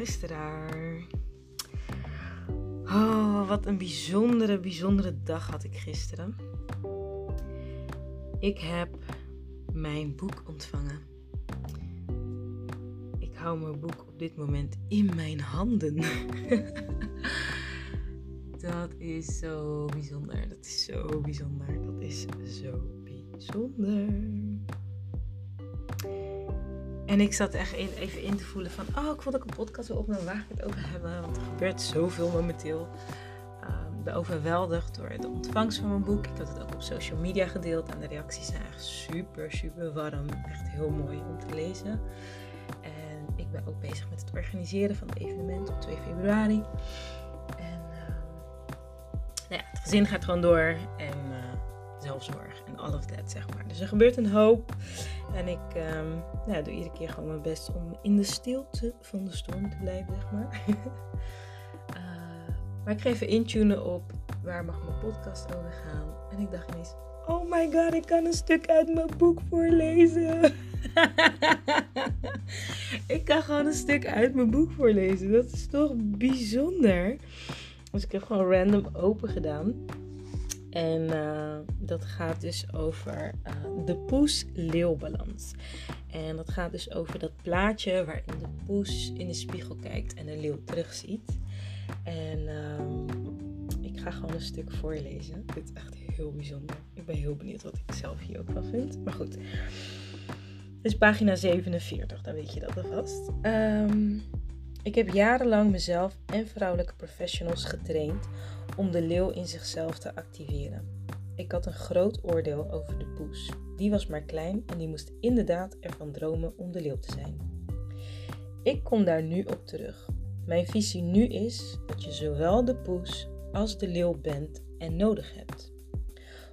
luisteraar. Oh, wat een bijzondere, bijzondere dag had ik gisteren. Ik heb mijn boek ontvangen. Ik hou mijn boek op dit moment in mijn handen. dat is zo bijzonder. Dat is zo bijzonder. Dat is zo bijzonder. En ik zat echt even in te voelen van, oh, ik vond ik een podcast wil opnemen, waar ik het over hebben? Want er gebeurt zoveel momenteel. Um, ik ben overweldigd door de ontvangst van mijn boek. Ik had het ook op social media gedeeld en de reacties zijn echt super, super warm. Echt heel mooi om te lezen. En ik ben ook bezig met het organiseren van het evenement op 2 februari. En uh, nou ja, het gezin gaat gewoon door en zelfzorg en all of that, zeg maar. Dus er gebeurt een hoop. En ik um, nou, doe iedere keer gewoon mijn best om in de stilte van de storm te blijven, zeg maar. uh, maar ik ga even intunen op waar mag mijn podcast over gaan. En ik dacht ineens, oh my god, ik kan een stuk uit mijn boek voorlezen. ik kan gewoon een stuk uit mijn boek voorlezen. Dat is toch bijzonder. Dus ik heb gewoon random open gedaan. En uh, dat gaat dus over uh, de poes-leeuwbalans. En dat gaat dus over dat plaatje waarin de poes in de spiegel kijkt en de leeuw terugziet. En uh, ik ga gewoon een stuk voorlezen. Dit is echt heel bijzonder. Ik ben heel benieuwd wat ik zelf hier ook van vind. Maar goed. Is pagina 47, dan weet je dat alvast. Um, ik heb jarenlang mezelf en vrouwelijke professionals getraind om de leeuw in zichzelf te activeren. Ik had een groot oordeel over de poes. Die was maar klein en die moest inderdaad ervan dromen om de leeuw te zijn. Ik kom daar nu op terug. Mijn visie nu is dat je zowel de poes als de leeuw bent en nodig hebt.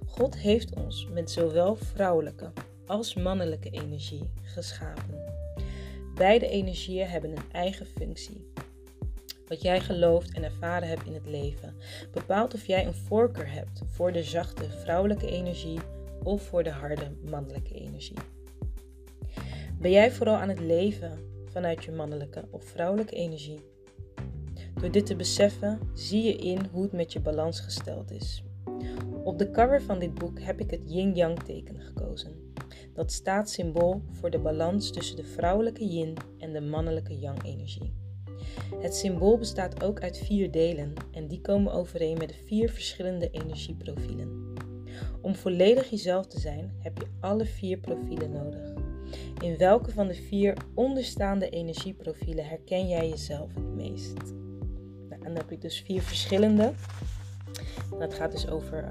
God heeft ons met zowel vrouwelijke als mannelijke energie geschapen. Beide energieën hebben een eigen functie. Wat jij gelooft en ervaren hebt in het leven bepaalt of jij een voorkeur hebt voor de zachte vrouwelijke energie of voor de harde mannelijke energie. Ben jij vooral aan het leven vanuit je mannelijke of vrouwelijke energie? Door dit te beseffen, zie je in hoe het met je balans gesteld is. Op de cover van dit boek heb ik het yin-yang teken gekozen. Dat staat symbool voor de balans tussen de vrouwelijke yin en de mannelijke yang energie. Het symbool bestaat ook uit vier delen en die komen overeen met de vier verschillende energieprofielen. Om volledig jezelf te zijn heb je alle vier profielen nodig. In welke van de vier onderstaande energieprofielen herken jij jezelf het meest? Nou, en dan heb ik dus vier verschillende. Het gaat dus over uh,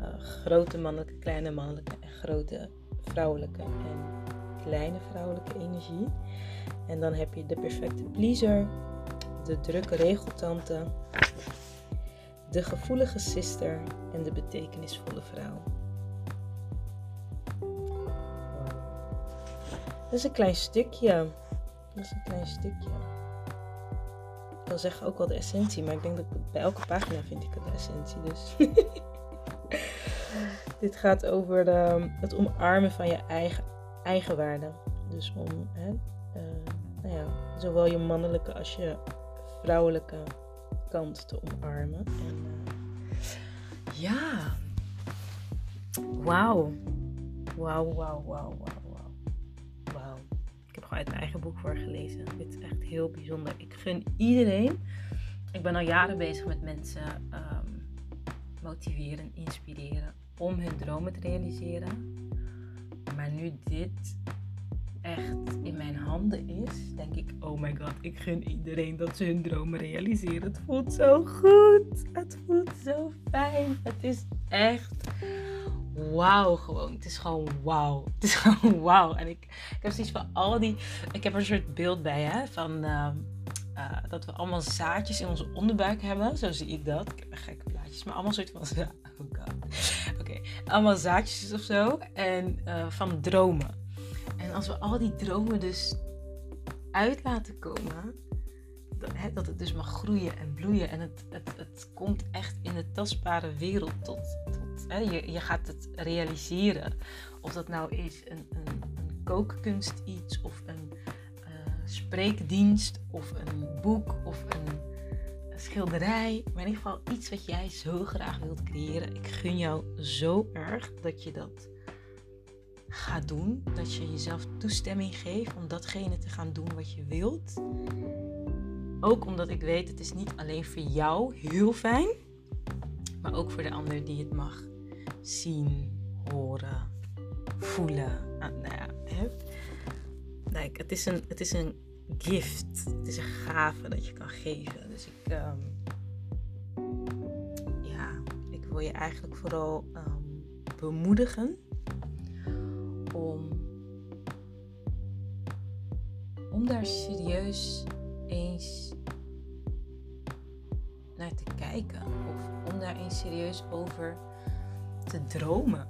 uh, grote mannelijke, kleine mannelijke en grote vrouwelijke en kleine vrouwelijke energie. En dan heb je de perfecte pleaser, de drukke regeltante, de gevoelige sister en de betekenisvolle vrouw. Dat is een klein stukje. Dat is een klein stukje. Zeggen ook wel de essentie, maar ik denk dat bij elke pagina vind ik de essentie. Dus. Dit gaat over het omarmen van je eigen, eigenwaarde. Dus om uh, nou ja, zowel je mannelijke als je vrouwelijke kant te omarmen. En uh, ja. Wauw, wauw, wauw, wauw, wauw. Uit mijn eigen boek voorgelezen. Dit is echt heel bijzonder. Ik gun iedereen. Ik ben al jaren bezig met mensen um, motiveren, inspireren om hun dromen te realiseren. Maar nu dit echt in mijn handen is, denk ik: oh my god, ik gun iedereen dat ze hun dromen realiseren. Het voelt zo goed. Het voelt zo fijn. Het is echt wauw gewoon. Het is gewoon wauw. Het is gewoon wauw. En ik, ik heb zoiets van al die... Ik heb er een soort beeld bij hè, van... Uh, uh, dat we allemaal zaadjes in onze onderbuik hebben. Zo zie ik dat. Ik heb gekke plaatjes. Maar allemaal soort van... Oh god. Oké. Allemaal zaadjes of zo. En uh, van dromen. En als we al die dromen dus uit laten komen, dat, dat het dus mag groeien en bloeien. En het, het, het komt echt in de tastbare wereld tot je, je gaat het realiseren. Of dat nou is een, een, een kookkunst iets of een uh, spreekdienst of een boek of een schilderij. Maar in ieder geval iets wat jij zo graag wilt creëren. Ik gun jou zo erg dat je dat gaat doen. Dat je jezelf toestemming geeft om datgene te gaan doen wat je wilt. Ook omdat ik weet, het is niet alleen voor jou heel fijn. Maar ook voor de ander die het mag zien, horen, voelen. Ah, nou ja, hè? het, is een, het is een gift. Het is een gave dat je kan geven. Dus ik, ehm, ja, ik wil je eigenlijk vooral ehm, bemoedigen om, om daar serieus eens naar te kijken. Of om daar eens serieus over te dromen.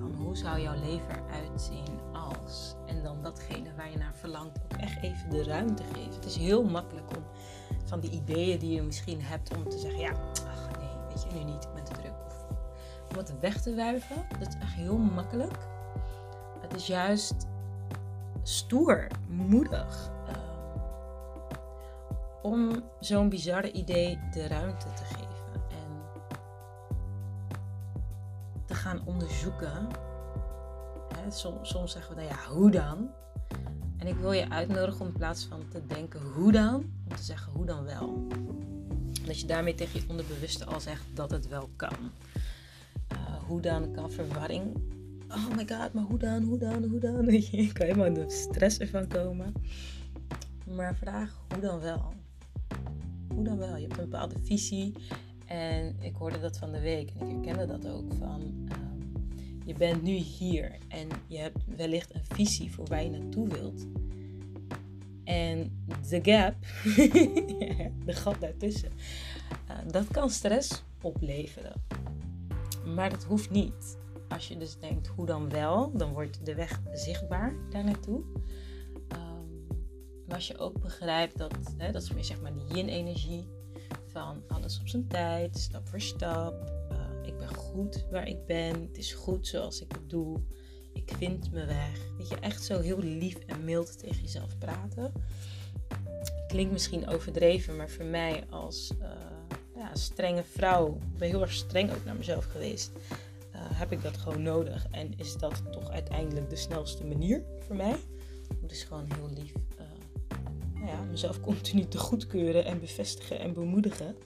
Van hoe zou jouw leven eruit zien als. En dan datgene waar je naar verlangt ook echt even de ruimte geven. Het is heel makkelijk om van die ideeën die je misschien hebt om te zeggen: ja, ach nee, weet je, nu niet, ik ben te druk. Of om het weg te wuiven. Dat is echt heel makkelijk. Het is juist stoer, moedig. Ehm, om zo'n bizarre idee de ruimte te geven. Onderzoeken. Hè, soms, soms zeggen we dan ja, hoe dan? En ik wil je uitnodigen om in plaats van te denken hoe dan, om te zeggen hoe dan wel. Dat je daarmee tegen je onderbewuste al zegt dat het wel kan. Uh, hoe dan kan verwarring. Oh my god, maar hoe dan, hoe dan, hoe dan? Je kan helemaal in de stress ervan komen. Maar vraag hoe dan wel. Hoe dan wel? Je hebt een bepaalde visie. En ik hoorde dat van de week en ik herkende dat ook van. Ehm, je bent nu hier en je hebt wellicht een visie voor waar je naartoe wilt. En de gap, de gat daartussen, uh, dat kan stress opleveren. Maar dat hoeft niet. Als je dus denkt, hoe dan wel, dan wordt de weg zichtbaar daar naartoe. Maar als je ook begrijpt dat, hè, dat is meer zeg maar die yin-energie van alles op zijn tijd, stap voor stap, goed waar ik ben. Het is goed zoals ik het doe. Ik vind mijn weg. Weet je, echt zo heel lief en mild tegen jezelf praten. Klinkt misschien overdreven, maar voor mij als uh, ja, strenge vrouw, ik ben heel erg streng ook naar mezelf geweest, uh, heb ik dat gewoon nodig. En is dat toch uiteindelijk de snelste manier voor mij? Om dus gewoon heel lief uh, nou ja, mezelf continu te goedkeuren en bevestigen en bemoedigen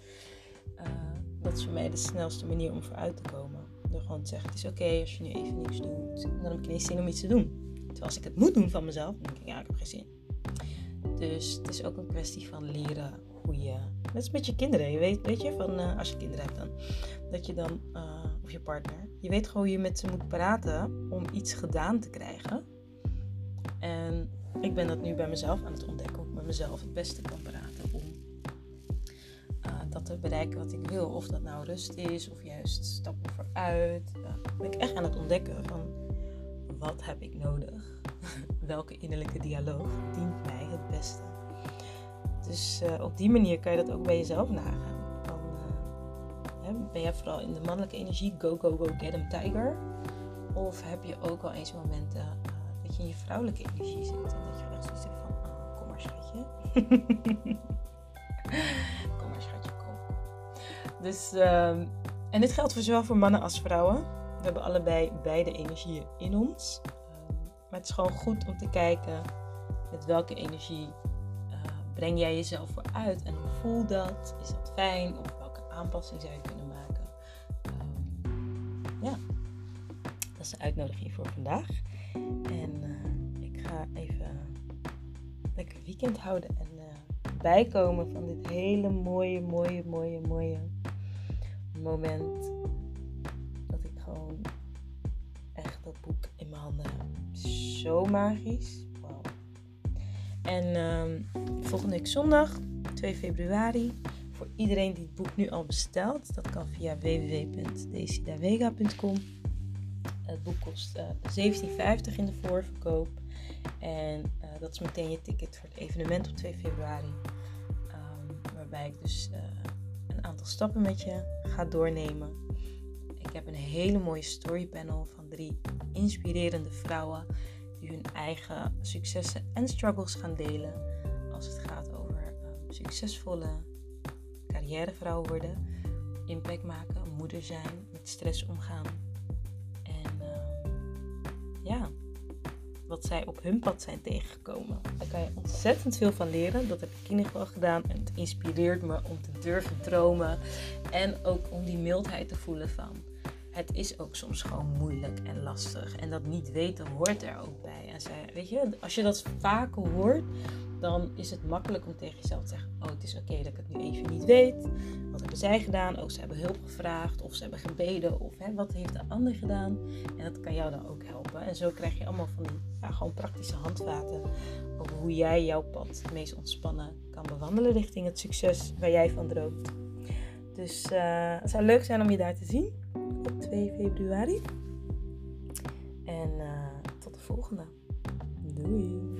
dat is voor mij de snelste manier om vooruit te komen. Door gewoon te zeggen, het is oké als je nu even niks doet. Dan heb ik ineens zin om iets te doen. Terwijl als ik het moet doen van mezelf, dan denk ik, ja, ik heb geen zin. Dus het is ook een kwestie van leren hoe je... Net is met je kinderen. Je weet, weet je, van, uh, als je kinderen hebt dan. Dat je dan, uh, of je partner. Je weet gewoon hoe je met ze moet praten om iets gedaan te krijgen. En ik ben dat nu bij mezelf aan het ontdekken. Hoe ik met mezelf het beste kan praten te bereiken wat ik wil. Of dat nou rust is of juist stappen vooruit. Uh, ben ik echt aan het ontdekken van wat heb ik nodig? Welke innerlijke dialoog dient mij het beste? Dus uh, op die manier kan je dat ook bij jezelf nagaan. Uh, ben jij vooral in de mannelijke energie, go, go, go, get him tiger? Of heb je ook al eens momenten dat je in je vrouwelijke energie zit en dat je echt zoiets zegt van, oh, kom maar schatje. Dus, ehm, en dit geldt voor zowel voor mannen als vrouwen. We hebben allebei beide energieën in ons. Ehm, maar het is gewoon goed om te kijken met welke energie uh, breng jij jezelf vooruit. En hoe voel dat? Is dat fijn? Of welke aanpassing zou je kunnen maken? Um, ja, dat is de uitnodiging voor vandaag. En uh, ik ga even lekker weekend houden en uh, bijkomen van dit hele mooie, mooie, mooie, mooie moment dat ik gewoon echt dat boek in mijn handen heb. Zo magisch. Wow. En um, volgende week zondag, 2 februari, voor iedereen die het boek nu al bestelt, dat kan via www.decidavega.com. Het boek kost uh, eh, 17,50 in de voorverkoop. En uh, dat is meteen je ticket voor het evenement op 2 februari. Um, waarbij ik dus een aantal stappen met je ga doornemen. Ik heb een hele mooie storypanel van drie inspirerende vrouwen die hun eigen successen en struggles gaan delen. als het gaat over ehm, succesvolle carrièrevrouw worden, impact maken, moeder zijn, met stress omgaan. En ehm, ja, wat zij op hun pad zijn tegengekomen. Daar kan je ontzettend veel van leren. Dat heb ik in ieder geval gedaan. En het inspireert me om te durven dromen. En ook om die mildheid te voelen van. Het is ook soms gewoon moeilijk en lastig. En dat niet weten hoort er ook bij. En zij, weet je, als je dat vaker hoort, dan is het makkelijk om tegen jezelf te zeggen: Oh, het is oké dat ik het nu even niet weet. Wat hebben zij gedaan? Oh, ze hebben hulp gevraagd, of ze hebben gebeden, of hè, wat heeft de ander gedaan? En dat kan jou dan ook helpen. En zo krijg je allemaal van die ja, gewoon praktische handvaten over hoe jij jouw pad het meest ontspannen kan bewandelen richting het succes waar jij van droomt. Dus uh, het zou leuk zijn om je daar te zien op 2 februari. En uh, tot de volgende. Doei!